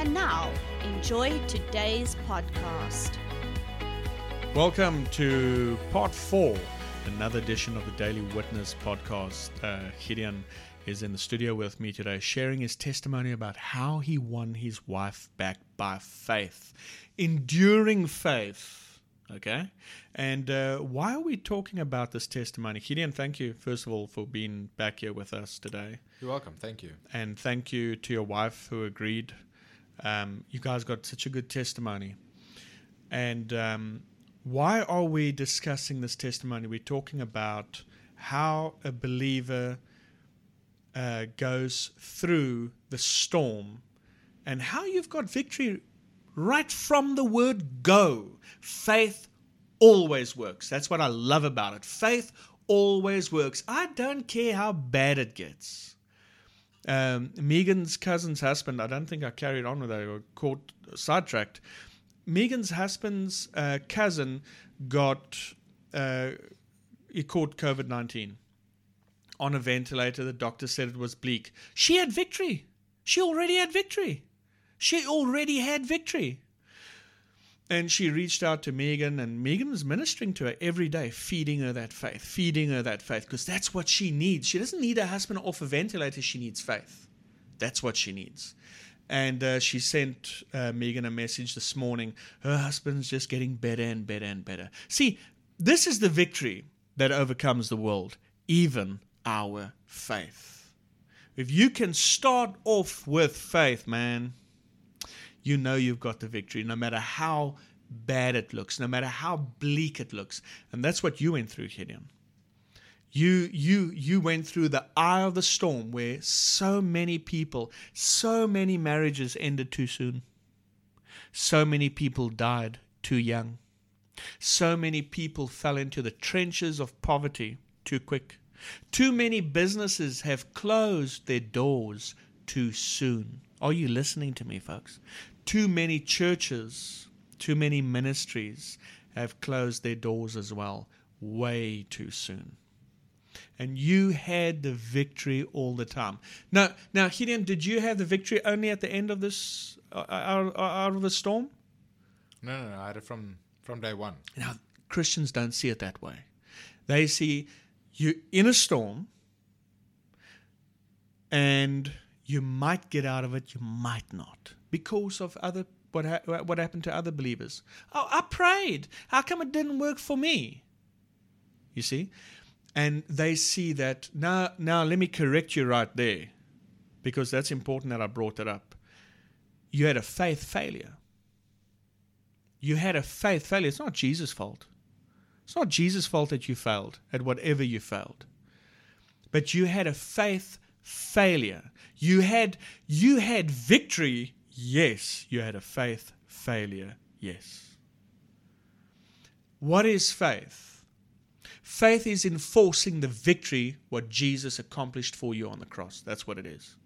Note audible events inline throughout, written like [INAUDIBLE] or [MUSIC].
And now, enjoy today's podcast. Welcome to part four, another edition of the Daily Witness podcast. Uh, Gideon is in the studio with me today, sharing his testimony about how he won his wife back by faith, enduring faith. Okay, and uh, why are we talking about this testimony? Gideon, thank you, first of all, for being back here with us today. You're welcome. Thank you. And thank you to your wife who agreed. Um, you guys got such a good testimony. And um, why are we discussing this testimony? We're talking about how a believer uh, goes through the storm and how you've got victory right from the word go. Faith always works. That's what I love about it. Faith always works. I don't care how bad it gets. Um, Megan's cousin's husband, I don't think I carried on with that or caught sidetracked. Megan's husband's uh, cousin got, uh, he caught COVID 19 on a ventilator. The doctor said it was bleak. She had victory. She already had victory. She already had victory. And she reached out to Megan, and Megan was ministering to her every day, feeding her that faith, feeding her that faith, because that's what she needs. She doesn't need her husband off a ventilator, she needs faith. That's what she needs. And uh, she sent uh, Megan a message this morning. Her husband's just getting better and better and better. See, this is the victory that overcomes the world, even our faith. If you can start off with faith, man, you know you've got the victory, no matter how bad it looks, no matter how bleak it looks. And that's what you went through, Gideon. You you you went through the eye of the storm where so many people, so many marriages ended too soon. So many people died too young. So many people fell into the trenches of poverty too quick. Too many businesses have closed their doors too soon. Are you listening to me, folks? Too many churches, too many ministries have closed their doors as well, way too soon. And you had the victory all the time. Now, now, Gideon, did you have the victory only at the end of this, uh, out, out of the storm? No, no, no. I had it from from day one. Now, Christians don't see it that way. They see you in a storm, and you might get out of it, you might not, because of other what ha- what happened to other believers. Oh, I prayed. How come it didn't work for me? You see, and they see that now. Now, let me correct you right there, because that's important that I brought it up. You had a faith failure. You had a faith failure. It's not Jesus' fault. It's not Jesus' fault that you failed at whatever you failed. But you had a faith failure. You had you had victory, yes. You had a faith failure, yes. What is faith? Faith is enforcing the victory what Jesus accomplished for you on the cross. That's what it is.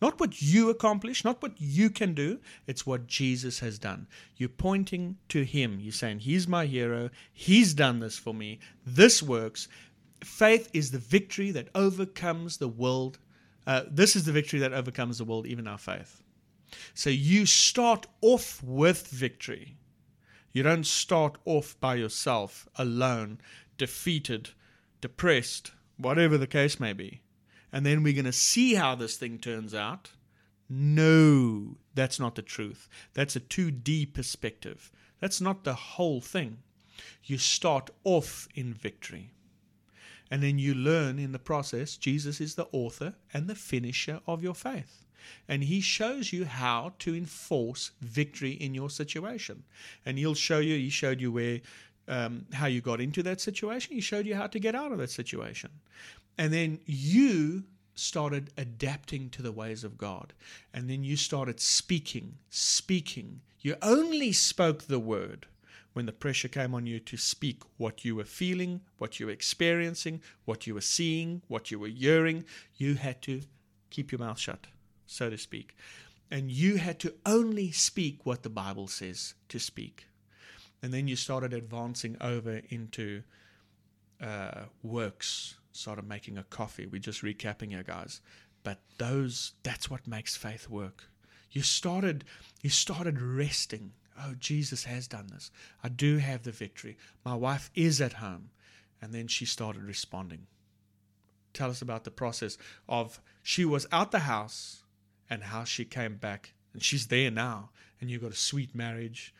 Not what you accomplish, not what you can do, it's what Jesus has done. You're pointing to Him. You're saying, He's my hero. He's done this for me. This works. Faith is the victory that overcomes the world. Uh, this is the victory that overcomes the world, even our faith. So you start off with victory. You don't start off by yourself, alone, defeated, depressed, whatever the case may be and then we're going to see how this thing turns out. No, that's not the truth. That's a 2D perspective. That's not the whole thing. You start off in victory. And then you learn in the process, Jesus is the author and the finisher of your faith. And he shows you how to enforce victory in your situation. And he'll show you, he showed you where um, how you got into that situation. He showed you how to get out of that situation. And then you started adapting to the ways of God. And then you started speaking, speaking. You only spoke the word when the pressure came on you to speak what you were feeling, what you were experiencing, what you were seeing, what you were hearing. You had to keep your mouth shut, so to speak. And you had to only speak what the Bible says to speak. And then you started advancing over into uh, works, of making a coffee. We're just recapping here, guys. But those that's what makes faith work. You started you started resting. Oh, Jesus has done this. I do have the victory. My wife is at home. And then she started responding. Tell us about the process of she was out the house and how she came back. And she's there now. And you've got a sweet marriage.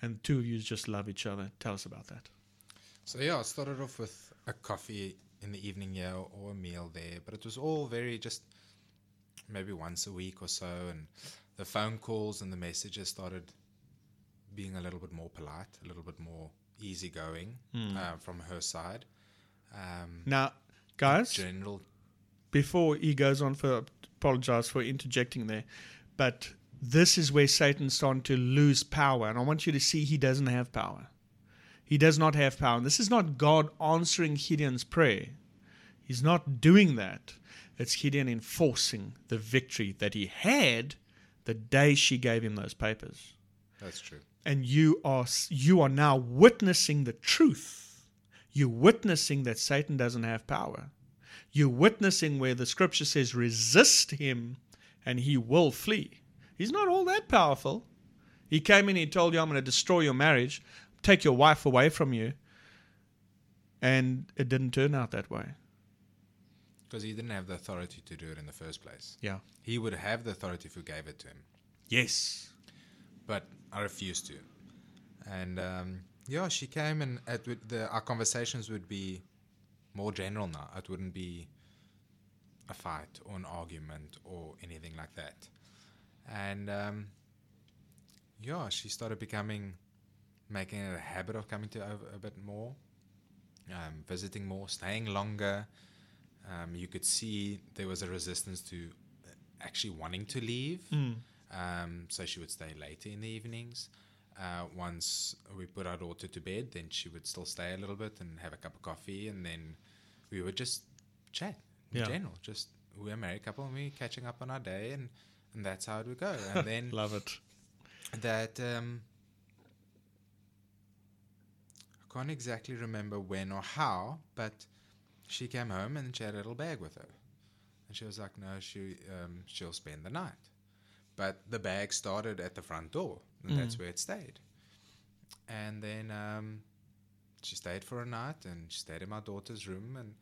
And two of you just love each other. Tell us about that. So yeah, I started off with a coffee in the evening yeah, or a meal there, but it was all very just maybe once a week or so, and the phone calls and the messages started being a little bit more polite, a little bit more easygoing uh, from her side. Um, Now, guys, general, before he goes on for apologize for interjecting there, but this is where Satan's starting to lose power, and I want you to see he doesn't have power. He does not have power. And this is not God answering Gideon's prayer. He's not doing that. It's Gideon enforcing the victory that he had the day she gave him those papers that's true. and you are you are now witnessing the truth you're witnessing that satan doesn't have power you're witnessing where the scripture says resist him and he will flee he's not all that powerful he came in he told you i'm going to destroy your marriage take your wife away from you and it didn't turn out that way Because he didn't have the authority to do it in the first place. yeah He would have the authority if you gave it to him. yes but I refused to. And um, yeah, she came, and would, the, our conversations would be more general now. It wouldn't be a fight or an argument or anything like that. And um, yeah, she started becoming, making it a habit of coming to over a bit more, um, visiting more, staying longer. Um, you could see there was a resistance to actually wanting to leave. Um, so she would stay later in the evenings. Uh, once we put our daughter to bed, then she would still stay a little bit and have a cup of coffee, and then we would just chat in Yeah. general. Just we're a married couple and we're catching up on our day, and, and that's how it would go. And [LAUGHS] then love it that um, I can't exactly remember when or how, but she came home and she had a little bag with her, and she was like, "No, she um, she'll spend the night." But the bag started at the front door, and that's where it stayed. And then um, she stayed for a night, and she stayed in my daughter's room, and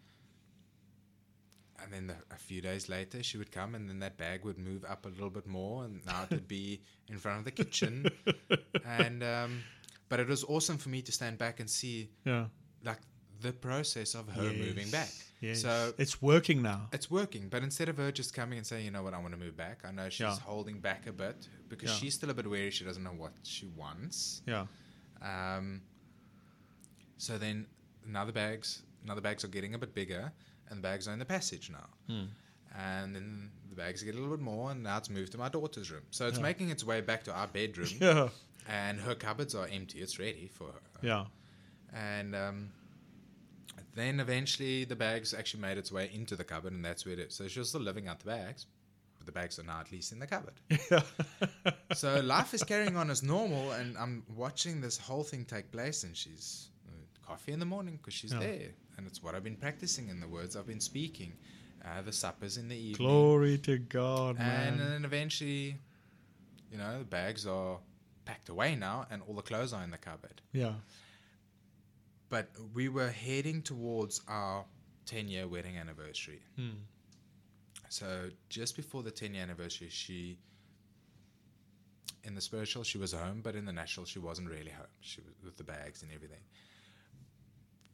and then the, a few days later, she would come, and then that bag would move up a little bit more, and now it would be in front of the kitchen. [LAUGHS] and um, but it was awesome for me to stand back and see yeah like the process of her moving back. yes. So it's working now it's working, but instead of her just coming and saying, you know what, I want to move back, I know she's Yeah. holding back a bit because Yeah. she's still a bit wary. She doesn't know what she wants. yeah Um, so then now the bags, now the bags are getting a bit bigger, and the bags are in the passage now. Hmm. And then the bags get a little bit more, and now it's moved to my daughter's room. So it's making its way back to our bedroom, [LAUGHS] yeah and her cupboards are empty. It's ready for her. yeah And um, then eventually the bags actually made its way into the cupboard, and that's where it is. So she was still living out the bags, but the bags are now at least in the cupboard. [LAUGHS] Yeah. so life is carrying on as normal, and I'm watching this whole thing take place, and she's uh, coffee in the morning because she's Yeah. there, and it's what I've been practicing in the words I've been speaking. Uh, the suppers in the evening, Glory to God, and man. then eventually, you know, the bags are packed away now, and all the clothes are in the cupboard yeah. But we were heading towards our 10 year wedding anniversary. Hmm. So just before the 10 year anniversary, she, in the spiritual, she was home, but in the natural, she wasn't really home. She was with the bags and everything.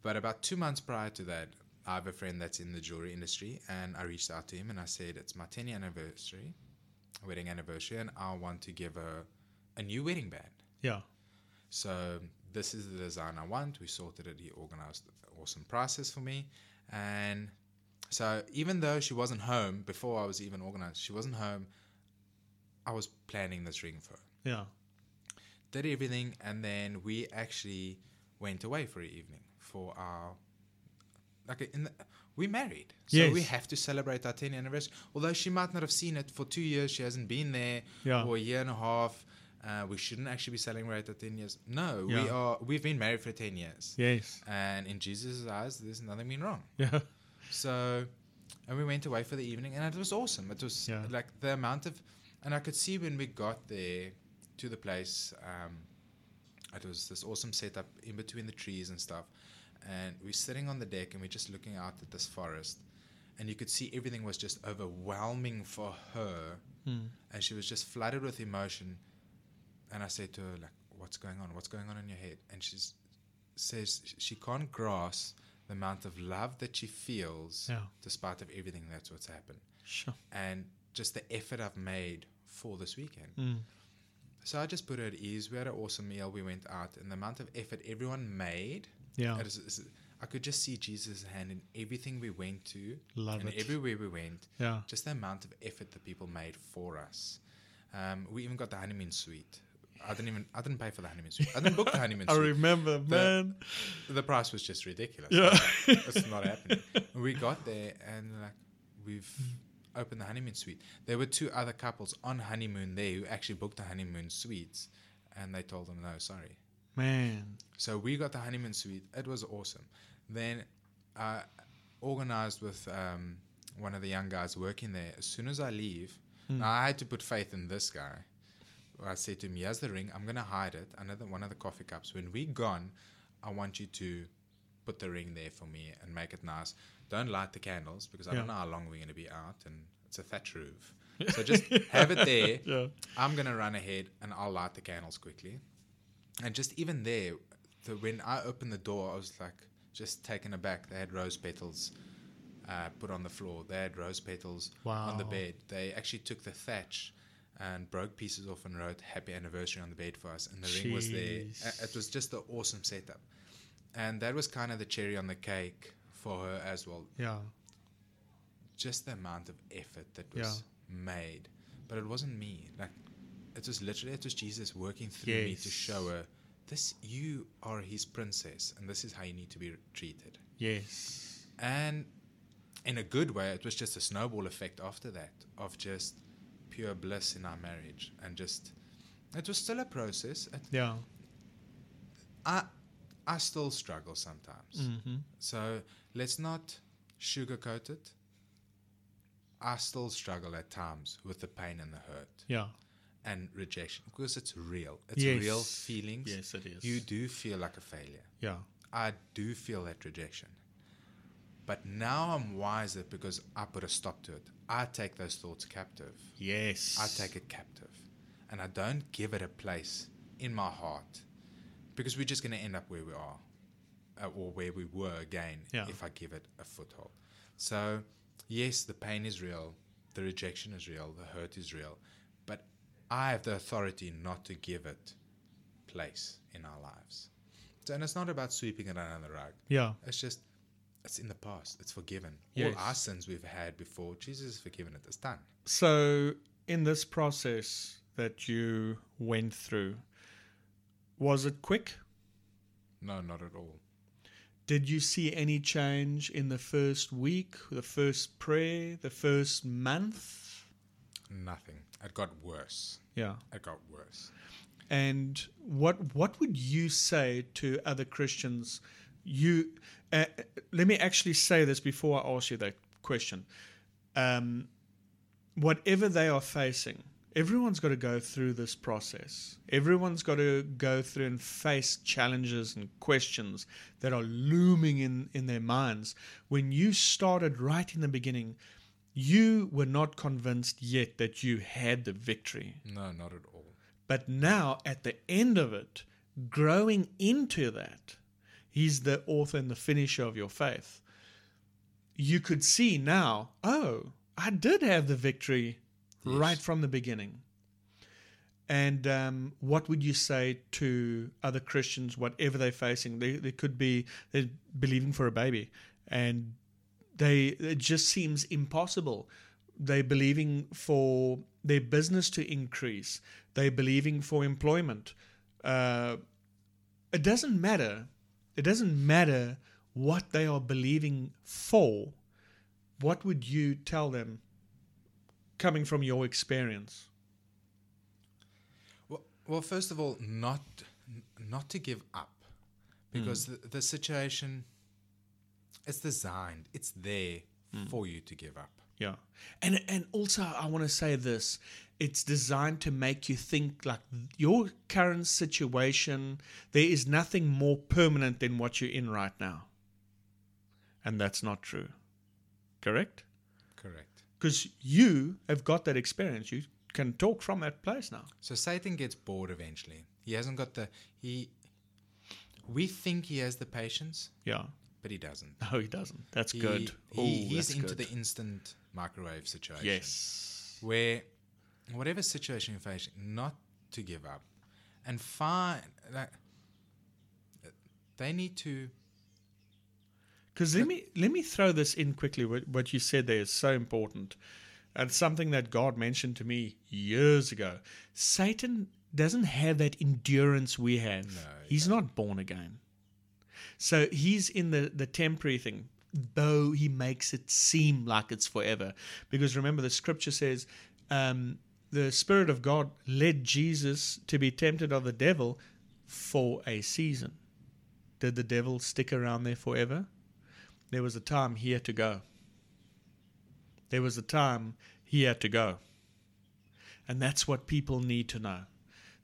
But about two months prior to that, I have a friend that's in the jewelry industry, and I reached out to him and I said, It's my 10 year anniversary, wedding anniversary, and I want to give her a new wedding band. Yeah. So this is the design I want. We sorted it. He organized an awesome process for me, and So even though she wasn't home before I was even organized, she wasn't home. I was planning this ring for her. Yeah. Did everything, and then we actually went away for an evening for our like in the, we married, so Yes. we have to celebrate our 10 year anniversary. Although she might not have seen it for two years, she hasn't been there Yeah. for a year and a half. Uh, we shouldn't actually be celebrating our 10 years. No, we are. We've been married for 10 years, Yes. and in Jesus' eyes, there's nothing been wrong. Yeah. So, and we went away for the evening, and it was awesome. It was Yeah. like the amount of, and I could see when we got there to the place, um, it was this awesome setup in between the trees and stuff. And we're sitting on the deck and we're just looking out at this forest, and you could see everything was just overwhelming for her, Mm. and she was just flooded with emotion. And I said to her, like, "What's going on? What's going on in your head?" And she says she can't grasp the amount of love that she feels Yeah. despite of everything that's what's happened Sure. and just the effort I've made for this weekend. Mm. So I just put her at ease. We had an awesome meal. We went out, and the amount of effort everyone made, Yeah. it is- is- I could just see Jesus' hand in everything we went to, Love and it. everywhere we went. Yeah. Just the amount of effort that people made for us. Um, we even got the honeymoon suite. I didn't even I didn't pay for the honeymoon suite. I didn't book the honeymoon [LAUGHS] suite. I remember, man. the price was just ridiculous. Yeah. it's not [LAUGHS] happening. We got there and like we've opened the honeymoon suite. There were two other couples on honeymoon there who actually booked the honeymoon suites, and they told them no, sorry. Man. So we got the honeymoon suite. It was awesome. Then I organized with um, one of the young guys working there. As soon as I leave, now I had to put faith in this guy. I said to him, "Here's the ring. I'm gonna hide it under the, one of the coffee cups. When we're gone, I want you to put the ring there for me and make it nice. Don't light the candles because I don't know how long we're gonna be out, and it's a thatch roof. [LAUGHS] So just have it there. Yeah. I'm gonna run ahead and I'll light the candles quickly. And just even there, the, when I opened the door, I was like just taken aback. They had rose petals uh, put on the floor. They had rose petals on the bed. They actually took the thatch and broke pieces off and wrote "Happy Anniversary" on the bed for us, and the ring was there. It was just an awesome setup, and that was kind of the cherry on the cake for her as well Yeah. just the amount of effort that was made. But it wasn't me. Like it was literally it was Jesus working through me to show her this you are his princess and this is how you need to be treated. Yes. And in a good way, it was just a snowball effect after that of just pure bliss in our marriage and just it was still a process. It, Yeah. I I still struggle sometimes. Mm-hmm. So let's not sugarcoat it. I still struggle at times with the pain and the hurt Yeah. and rejection because it's real. It's Yes. real feelings. Yes, it is. You do feel like a failure. Yeah. I do feel that rejection. But now I'm wiser because I put a stop to it. I take those thoughts captive. Yes. I take it captive. And I don't give it a place in my heart because we're just going to end up where we are uh, or where we were again Yeah. if I give it a foothold. So, yes, the pain is real, the rejection is real, the hurt is real, but I have the authority not to give it place in our lives. So, and it's not about sweeping it under the rug. Yeah. It's just, it's in the past. It's forgiven. Yes. All our sins we've had before, Jesus has forgiven it. It's done. So, in this process that you went through, was it quick? No, not at all. Did you see any change in the first week, the first prayer, the first month? Nothing. It got worse. Yeah. It got worse. And what what would you say to other Christians? You uh, let me actually say this before I ask you that question. Um, whatever they are facing, everyone's got to go through this process. Everyone's got to go through and face challenges and questions that are looming in in their minds. When you started right in the beginning, you were not convinced yet that you had the victory. No, not at all. But now, at the end of it, growing into that, He's the author and the finisher of your faith. You could see now, oh, I did have the victory Yes. right from the beginning. And um, what would you say to other Christians, whatever they're facing? They, they could be they're believing for a baby and they it just seems impossible. They're believing for their business to increase. They're believing for employment. Uh, it doesn't matter. It doesn't matter what they are believing for. What would you tell them coming from your experience? Well, well, first of all, not not to give up, because hmm. the, the situation it's designed, it's there hmm. for you to give up. Yeah. And and also I want to say this. It's designed to make you think like your current situation, there is nothing more permanent than what you're in right now. And that's not true. Correct? Correct. Because you have got that experience. You can talk from that place now. So Satan gets bored eventually. He hasn't got the he. We think he has the patience, Yeah. but he doesn't. No, he doesn't. That's He, good. he- Ooh, he's that's into good. the instant microwave situation. Yes. where whatever situation you're facing, not to give up, and find like they need to. Because let me let me throw this in quickly. What, what you said there is so important, and something that God mentioned to me years ago. Satan doesn't have that endurance we have. No, he's not born again, so he's in the the temporary thing. Though he makes it seem like it's forever, because remember the scripture says, um, the Spirit of God led Jesus to be tempted of the devil for a season. Did the devil stick around there forever? there was a time he had to go. There was a time he had to go. And that's what people need to know.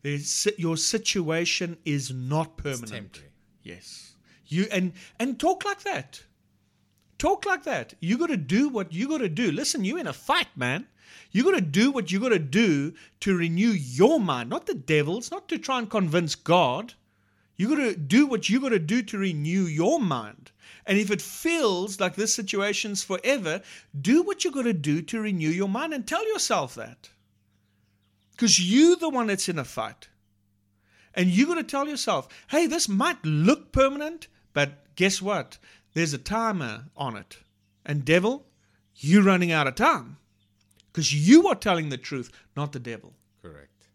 There's, your situation is not It's permanent. temporary. Yes. You and and talk like that. Talk like that. You got to do what you got to do. Listen, you in a fight, man. You got to do what you got to do to renew your mind, not the devil's, not to try and convince God. You got to do what you got to do to renew your mind. And if it feels like this situation's forever, do what you got to do to renew your mind and tell yourself that. Because you're the one that's in a fight. And you got to tell yourself, hey, this might look permanent, but guess what? There's a timer on it. And devil, you're running out of time. Because you are telling the truth, not the devil. Correct.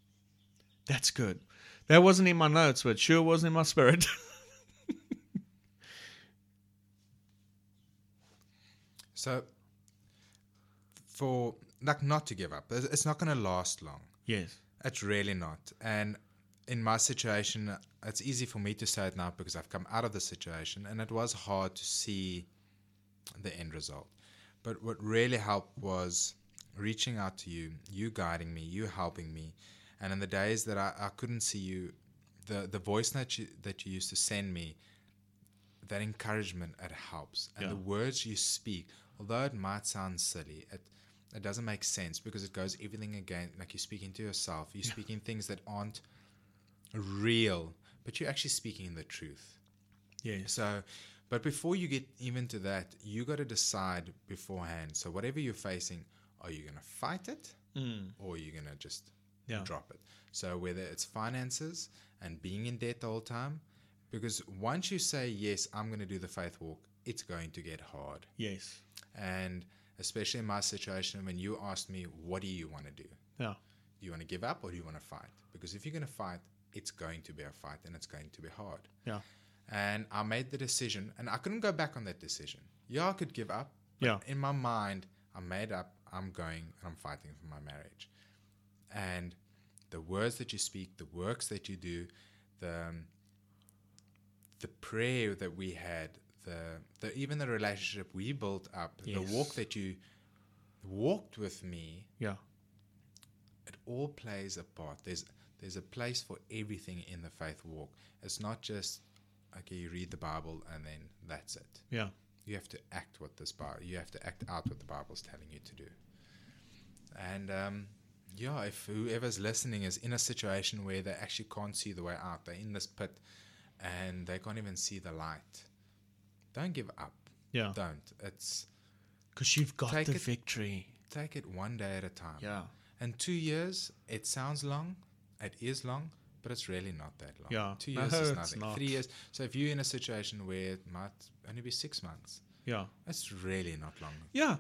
That's good. That wasn't in my notes, but sure wasn't in my spirit. [LAUGHS] So, for like not to give up, it's it's not going to last long. yes. It's really not. And in my situation, it's easy for me to say it now because I've come out of the situation, and it was hard to see the end result. But what really helped was reaching out to you, you guiding me, you helping me, and in the days that I, I couldn't see you, the the voice note you, that you used to send me, that encouragement it helps, and Yeah. the words you speak, although it might sound silly, it it doesn't make sense because it goes everything again. Like you're speaking to yourself, you're speaking things that aren't real, but you're actually speaking the truth. Yeah. So, but before you get even to that, you got to decide beforehand. So, whatever you're facing, are you going to fight it hmm. or are you going to just Yeah. drop it? So, whether it's finances and being in debt the whole time, because once you say, Yes, I'm going to do the faith walk, it's going to get hard. Yes. And especially in my situation, when you asked me, What do you want to do? Yeah. Do you want to give up or do you want to fight? Because if you're going to fight, it's going to be a fight and it's going to be hard. Yeah. And I made the decision, and I couldn't go back on that decision. Yeah, I could give up. Yeah. In my mind, I made up, I'm going and I'm fighting for my marriage. And the words that you speak, the works that you do, the, um, the prayer that we had, the, the even the relationship we built up, Yes. the walk that you walked with me, Yeah. it all plays a part. There's there's a place for everything in the faith walk. It's not just okay, you read the Bible and then that's it. Yeah. You have to act what this Bible. You have to act out what the Bible's telling you to do. And um, yeah, if whoever's listening is in a situation where they actually can't see the way out, they're in this pit, and they can't even see the light. Don't give up. Yeah. Don't. It's Because you've got the it- victory. take it one day at a time. Yeah. And two years, it sounds long. It is long, but it's really not that long. Yeah. Two No, years is nothing. not. Three years. So if you're in a situation where it might only be six months, Yeah. That's really not long. Yeah.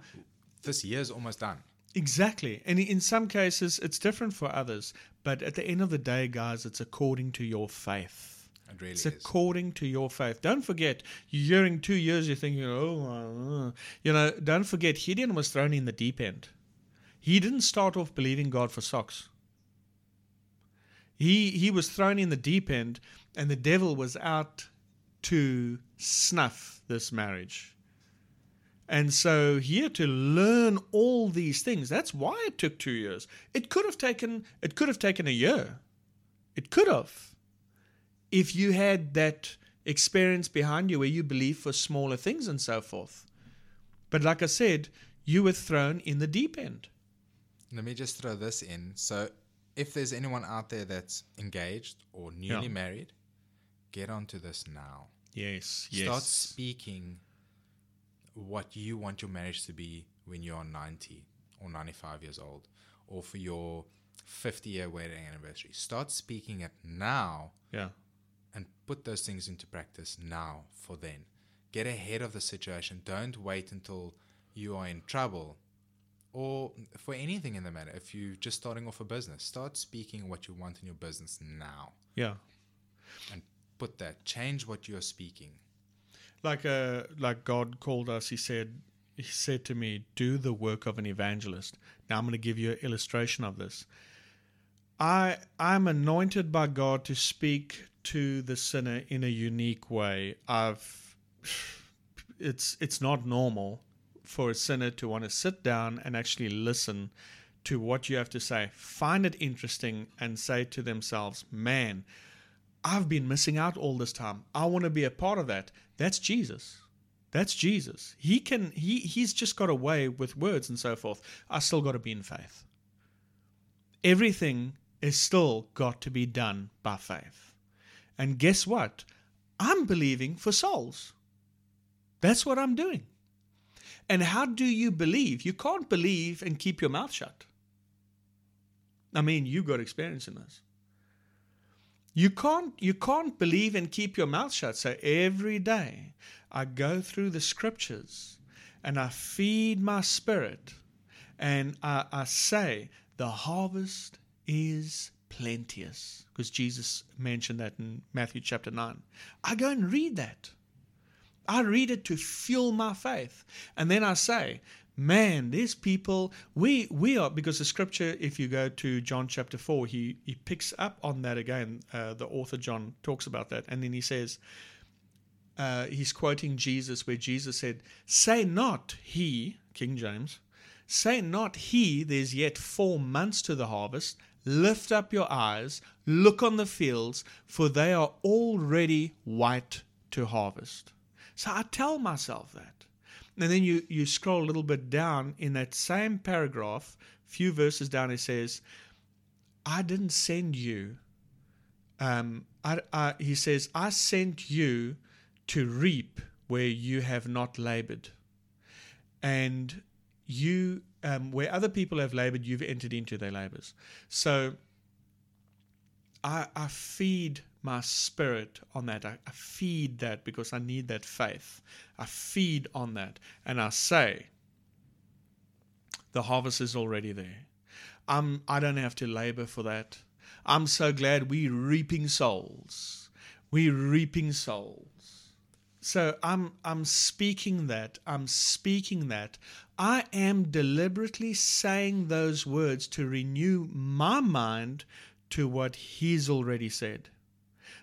This year's almost done. Exactly. And in some cases, it's different for others. But at the end of the day, guys, it's according to your faith. It really It's is. according to your faith. Don't forget, you're hearing two years, you're thinking, oh, uh, you know, don't forget, Gideon was thrown in the deep end. He didn't start off believing God for socks. He, he was thrown in the deep end, and the devil was out to snuff this marriage. And so he had to learn all these things. That's why it took two years. It could have taken it could have taken a year. It could have. If you had that experience behind you where you believe for smaller things and so forth. But like I said, you were thrown in the deep end. Let me just throw this in. So, if there's anyone out there that's engaged or newly Yeah. married, get onto this now. Yes, Start speaking what you want your marriage to be when you're 90 or 95 years old, or for your 50 year wedding anniversary. Start speaking it now Yeah. and put those things into practice now for then. Get ahead of the situation. Don't wait until you are in trouble or for anything in the matter. If you're just starting off a business, start speaking what you want in your business now Yeah. and put that. Change what you're speaking. like uh like God called us he said he said to me do the work of an evangelist now I'm going to give you an illustration of this I I'm anointed by God to speak to the sinner in a unique way I've [SIGHS] it's it's not normal for a sinner to want to sit down and actually listen to what you have to say find it interesting and say to themselves man I've been missing out all this time. I want to be a part of that. That's Jesus. That's Jesus. He can he he's just got away with words and so forth. I still got to be in faith. Everything is still got to be done by faith. And guess what? I'm believing for souls. That's what I'm doing. And how do you believe? You can't believe and keep your mouth shut. I mean, you've got experience in this. You can't you can't believe and keep your mouth shut. So every day I go through the scriptures and I feed my spirit and I, I say the harvest is plenteous because Jesus mentioned that in Matthew chapter 9. I go and read that. I read it to fuel my faith. And then I say, man, these people, we we are because the scripture, if you go to John chapter four, he he picks up on that again. Uh, the author John talks about that, and then he says, uh, he's quoting Jesus, where Jesus said, "Say not he, King James, say not he, there's yet four months to the harvest. Lift up your eyes, look on the fields, for they are already white to harvest." So I tell myself that. And then you, you scroll a little bit down in that same paragraph, few verses down, it says, I didn't send you. Um, I, I, he says, I sent you to reap where you have not labored. And you, um, where other people have labored, you've entered into their labors. So I, I feed my spirit on that. I, I feed that because I need that faith. I feed on that. And I say, the harvest is already there. I'm, I don't have to labor for that. I'm so glad we're reaping souls. We're reaping souls. So I'm I'm speaking that. I'm speaking that. I am deliberately saying those words to renew my mind to what he's already said.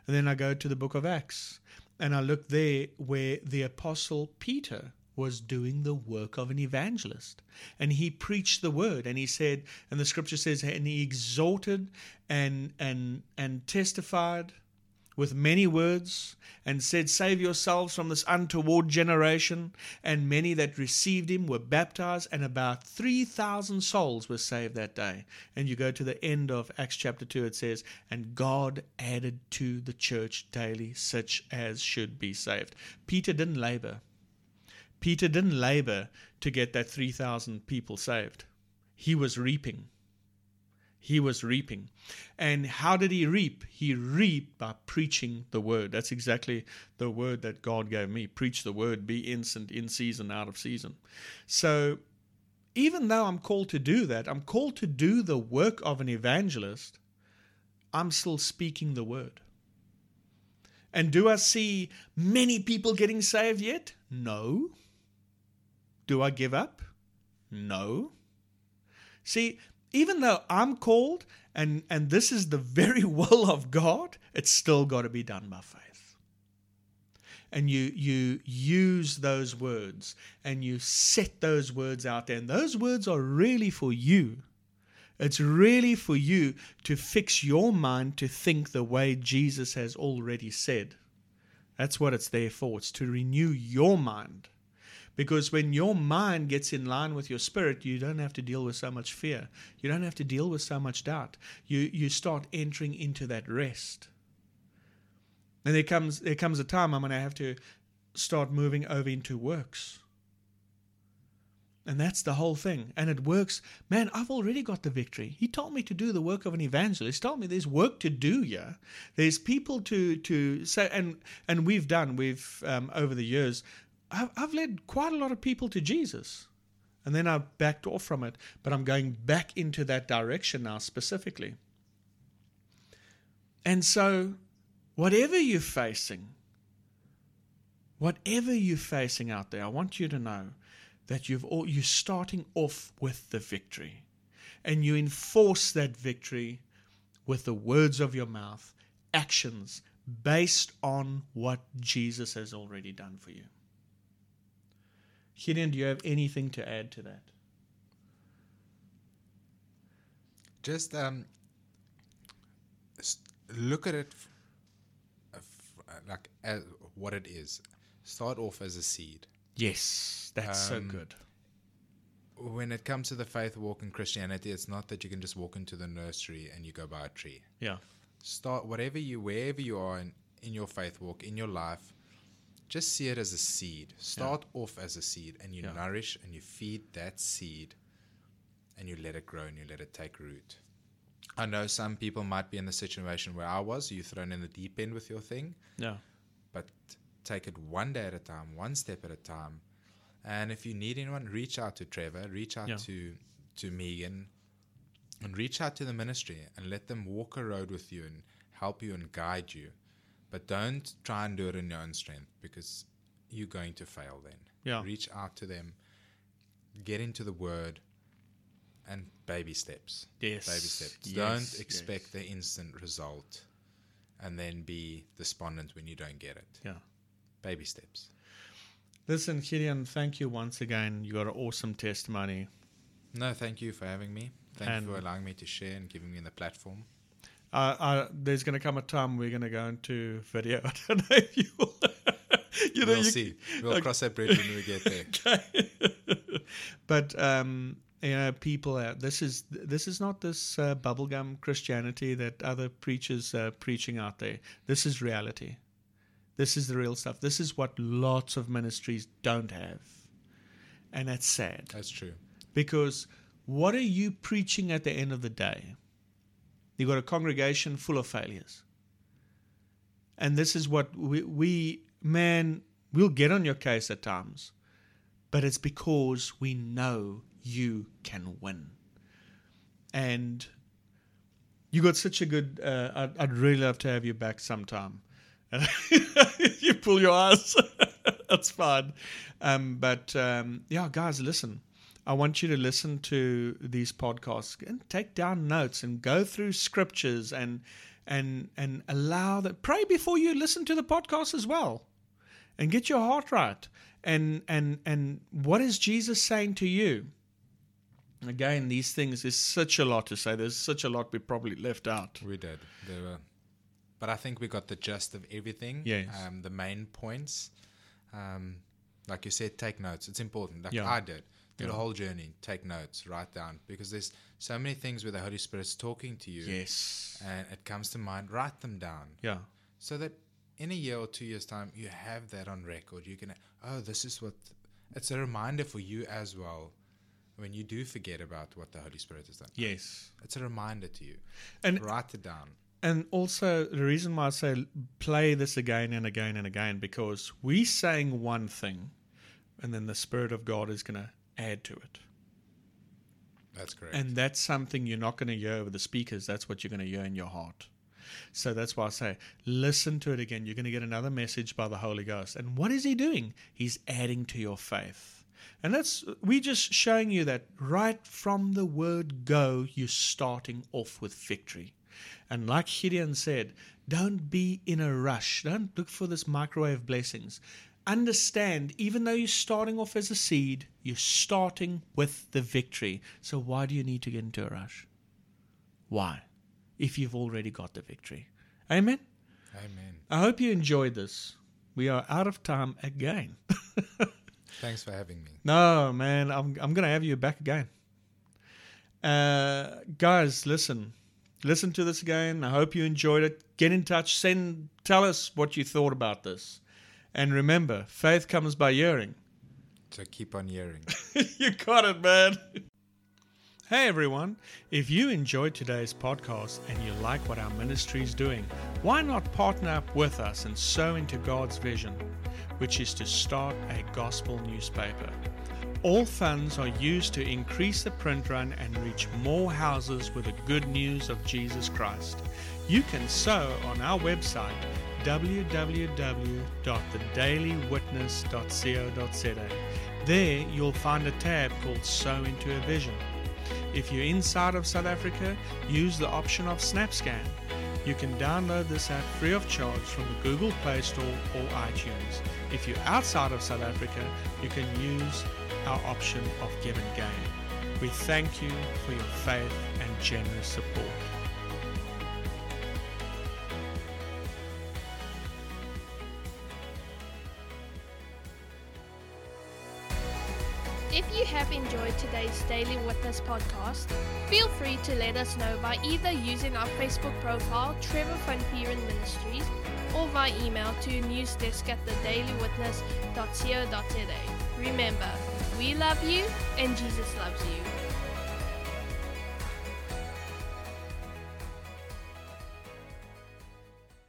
And then I go to the book of Acts and I look there where the apostle Peter was doing the work of an evangelist. And he preached the word and he said, and the scripture says, and he exhorted and and and testified with many words and said, Save yourselves from this untoward generation. And many that received him were baptized, and about 3,000 souls were saved that day. And you go to the end of Acts chapter 2, it says, And God added to the church daily such as should be saved. Peter didn't labor. Peter didn't labor to get that 3,000 people saved. He was reaping. He was reaping. And how did he reap? He reaped by preaching the word. That's exactly the word that God gave me. Preach the word, be instant, in season, out of season. So even though I'm called to do that, I'm called to do the work of an evangelist, I'm still speaking the word. And do I see many people getting saved yet? No. Do I give up? No. See, even though I'm called and, and this is the very [LAUGHS] will of God, it's still got to be done by faith. And you you use those words and you set those words out there. And those words are really for you. It's really for you to fix your mind to think the way Jesus has already said. That's what it's there for. It's to renew your mind. Because when your mind gets in line with your spirit, you don't have to deal with so much fear. You don't have to deal with so much doubt. You you start entering into that rest. And there comes there comes a time I'm going to have to start moving over into works. And that's the whole thing. And it works. Man, I've already got the victory. He told me to do the work of an evangelist. He told me there's work to do here. There's people to to say, and and we've done. We've um, over the years, I've, I've led quite a lot of people to Jesus, and then I backed off from it. But I'm going back into that direction now specifically. And so, whatever you're facing, whatever you're facing out there, I want you to know that you've all, you're starting off with the victory. And you enforce that victory with the words of your mouth, actions based on what Jesus has already done for you. Gideon, do you have anything to add to that? Just um, look at it like as what it is. Start off as a seed. Yes, that's um, so good. When it comes to the faith walk in Christianity, it's not that you can just walk into the nursery and you go buy a tree. Yeah. Start whatever you, wherever you are in, in your faith walk, in your life, just see it as a seed. Start yeah. off as a seed and you yeah. nourish and you feed that seed and you let it grow and you let it take root. I know some people might be in the situation where I was. You're thrown in the deep end with your thing. Yeah. But take it one day at a time, one step at a time. And if you need anyone, reach out to Trevor, reach out yeah. to to Megan, and reach out to the ministry and let them walk a road with you and help you and guide you. But don't try and do it in your own strength because you're going to fail then. Yeah. Reach out to them, get into the word, and baby steps. Yes. Baby steps. Yes. Don't expect yes. the instant result and then be despondent when you don't get it. Yeah baby steps. Listen, Gideon, thank you once again. You got an awesome testimony. No, thank you for having me. Thank and you for allowing me to share and giving me the platform. Uh, uh, there's going to come a time we're going to go into video. [LAUGHS] I don't know if you will. [LAUGHS] you know, we'll you, see. We'll okay. cross that bridge when we get there. [LAUGHS] okay. but um, you know, people. Uh, this is this is not this uh, bubblegum Christianity that other preachers are preaching out there. This is reality. This is the real stuff. This is what lots of ministries don't have. And that's sad. That's true. Because what are you preaching at the end of the day? You've got a congregation full of failures. And this is what we, we man, we'll get on your case at times, but it's because we know you can win. And you got such a good, uh, I'd, I'd really love to have you back sometime [LAUGHS] you pull your ass. [LAUGHS] That's fine. Um, but um, yeah, guys, listen. I want you to listen to these podcasts and take down notes and go through scriptures and and and allow that pray before you listen to the podcast as well and get your heart right and and and what is jesus saying to you again these things is such a lot to say there's such a lot we probably left out we did there were but I think we got the gist of everything. Yes. Um, the main points. Um, like you said, take notes. It's important. Like yeah. I did. Do yeah. the whole journey. Take notes. Write down. Because there's so many things where the Holy Spirit's talking to you. Yes. And it comes to mind. Write them down. Yeah. So that in a year or two years' time, you have that on record. You can, oh, this is what. It's a reminder for you as well when you do forget about what the Holy Spirit has done. Yes. It's a reminder to you. And Write it down. and also the reason why I say play this again and again and again because we saying one thing, and then the Spirit of God is going to add to it, That's correct. and that's something you're not going to hear over the speakers. That's what you're going to hear in your heart. So that's why I say listen to it again. You're going to get another message by the Holy Ghost. And what is He doing? He's adding to your faith. And that's we're just showing you that right from the word go, you're starting off with victory. And like Gideon said, don't be in a rush. Don't look for this microwave blessings. Understand, even though you're starting off as a seed, you're starting with the victory. So why do you need to get into a rush? Why? If you've already got the victory. Amen. Amen. I hope you enjoyed this. We are out of time again. [LAUGHS] Thanks for having me. No, man, I'm I'm gonna have you back again. Uh, guys, listen, listen to this again. I hope you enjoyed it. Get in touch. Send, tell us what you thought about this, and remember, faith comes by hearing. So keep on hearing. [LAUGHS] you got it, man. Hey everyone, if you enjoyed today's podcast and you like what our ministry is doing, why not partner up with us and sow into God's vision, which is to start a gospel newspaper? All funds are used to increase the print run and reach more houses with the good news of Jesus Christ. You can sow on our website www.thedailywitness.co.za. There you'll find a tab called Sow into a Vision. If you're inside of South Africa, use the option of SnapScan. You can download this app free of charge from the Google Play Store or iTunes. If you're outside of South Africa, you can use our option of GivenGain. We thank you for your faith and generous support. Have enjoyed today's Daily Witness podcast, feel free to let us know by either using our Facebook profile, Trevor Van Pieren Ministries, or via email to newsdesk at thedailywitness.co.za. Remember, we love you and Jesus loves you.